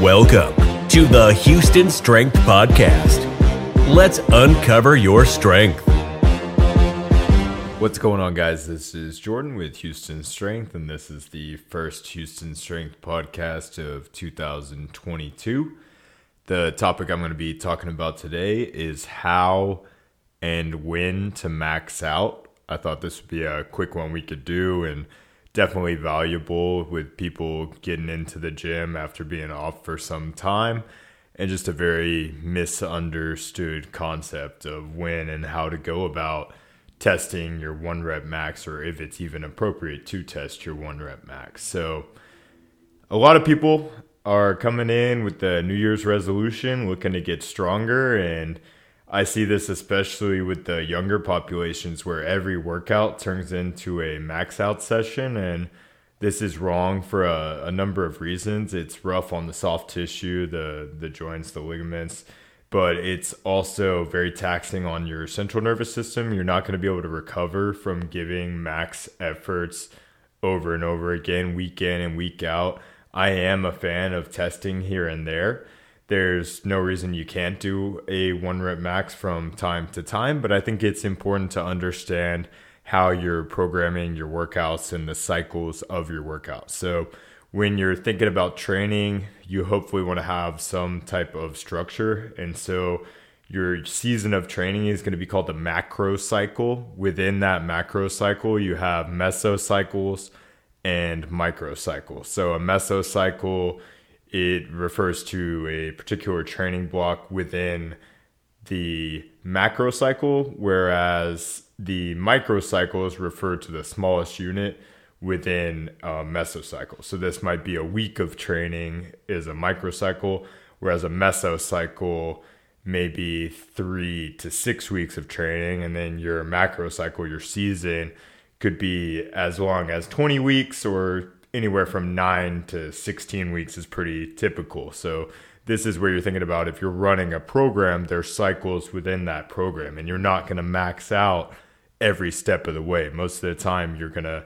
Welcome to the Houston Strength Podcast. Let's uncover your strength. What's going on, guys? This is Jordan with Houston Strength, and this is the first Houston Strength podcast of 2022. The topic I'm going to be talking about today is how and when to max out. I thought this would be a quick one we could do and definitely valuable with people getting into the gym after being off for some time and just a very misunderstood concept of when and how to go about testing your one rep max or if it's even appropriate to test your one rep max. So, a lot of people are coming in with the New Year's resolution looking to get stronger and I see this especially with the younger populations where every workout turns into a max out session. And this is wrong for a, a, number of reasons. It's rough on the soft tissue, the, the joints, the ligaments, but it's also very taxing on your central nervous system. You're not going to be able to recover from giving max efforts over and over again, week in and week out. I am a fan of testing here and there there's no reason you can't do a one rep max from time to time, but I think it's important to understand how you're programming your workouts and the cycles of your workouts. So, when you're thinking about training, you hopefully want to have some type of structure. And so, your season of training is going to be called the macro cycle. Within that macro cycle, you have mesocycles and microcycles. So, a mesocycle it refers to a particular training block within the macro cycle, whereas the microcycles refer to the smallest unit within a mesocycle. So this might be a week of training is a microcycle, whereas a mesocycle may be three to six weeks of training, and then your macro cycle, your season, could be as long as 20 weeks or anywhere from nine to 16 weeks is pretty typical. So this is where you're thinking about if you're running a program, there's cycles within that program, and you're not going to max out every step of the way. Most of the time, you're going to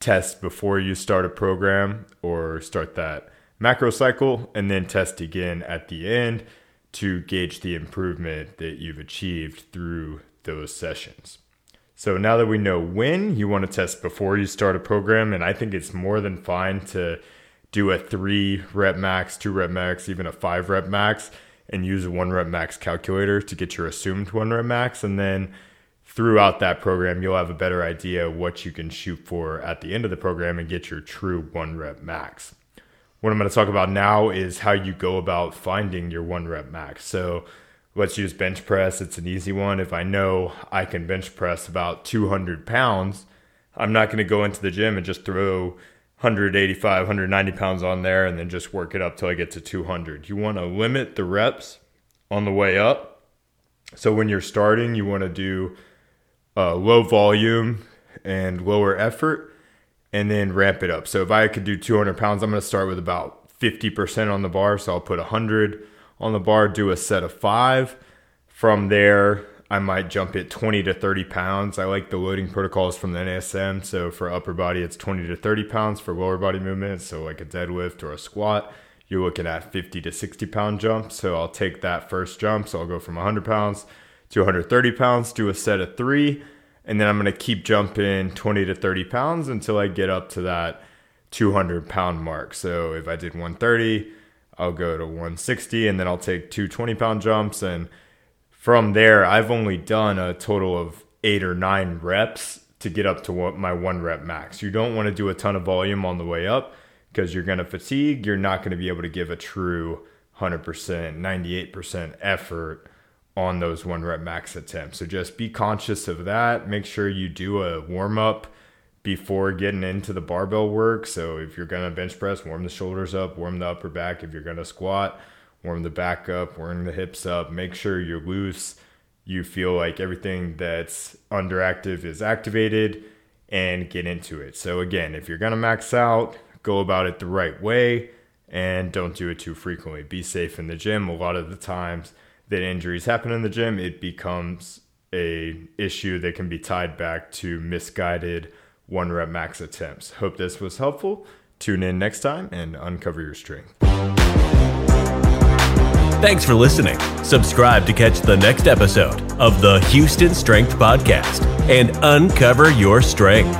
test before you start a program or start that macro cycle and then test again at the end to gauge the improvement that you've achieved through those sessions. So now that we know when you want to test before you start a program, and I think it's more than fine to do a three rep max, two rep max, even a five rep max, and use a one rep max calculator to get your assumed one rep max. And then throughout that program, you'll have a better idea what you can shoot for at the end of the program and get your true one rep max. What I'm going to talk about now is how you go about finding your one rep max. So, let's use bench press. It's an easy one. If I know I can bench press about 200 pounds, I'm not going to go into the gym and just throw 185, 190 pounds on there and then just work it up till I get to 200. You want to limit the reps on the way up. So when you're starting, you want to do uh, low volume and lower effort and then ramp it up. So if I could do 200 pounds, I'm going to start with about 50% on the bar. So I'll put 100 on the bar, do a set of five. From there, I might jump it 20 to 30 pounds. I like the loading protocols from the NSM. So for upper body, it's 20 to 30 pounds. For lower body movements, so like a deadlift or a squat, you're looking at 50 to 60 pound jumps. So I'll take that first jump. So I'll go from 100 pounds to 130 pounds, do a set of three, and then I'm going to keep jumping 20 to 30 pounds until I get up to that 200 pound mark. So if I did 130, I'll go to 160 and then I'll take two 20 pound jumps. And from there, I've only done a total of eight or nine reps to get up to what my one rep max. You don't want to do a ton of volume on the way up because you're going to fatigue. You're not going to be able to give a true 100%, 98% effort on those one rep max attempts. So just be conscious of that. Make sure you do a warm up before getting into the barbell work. So if you're gonna bench press, warm the shoulders up, warm the upper back. If you're gonna squat, warm the back up, warm the hips up. Make sure you're loose. You feel like everything that's underactive is activated and get into it. So again, if you're gonna max out, go about it the right way and don't do it too frequently. Be safe in the gym. A lot of the times that injuries happen in the gym, it becomes a issue that can be tied back to misguided one rep max attempts. Hope this was helpful. Tune in next time and uncover your strength. Thanks for listening. Subscribe to catch the next episode of the Houston Strength Podcast and uncover your strength.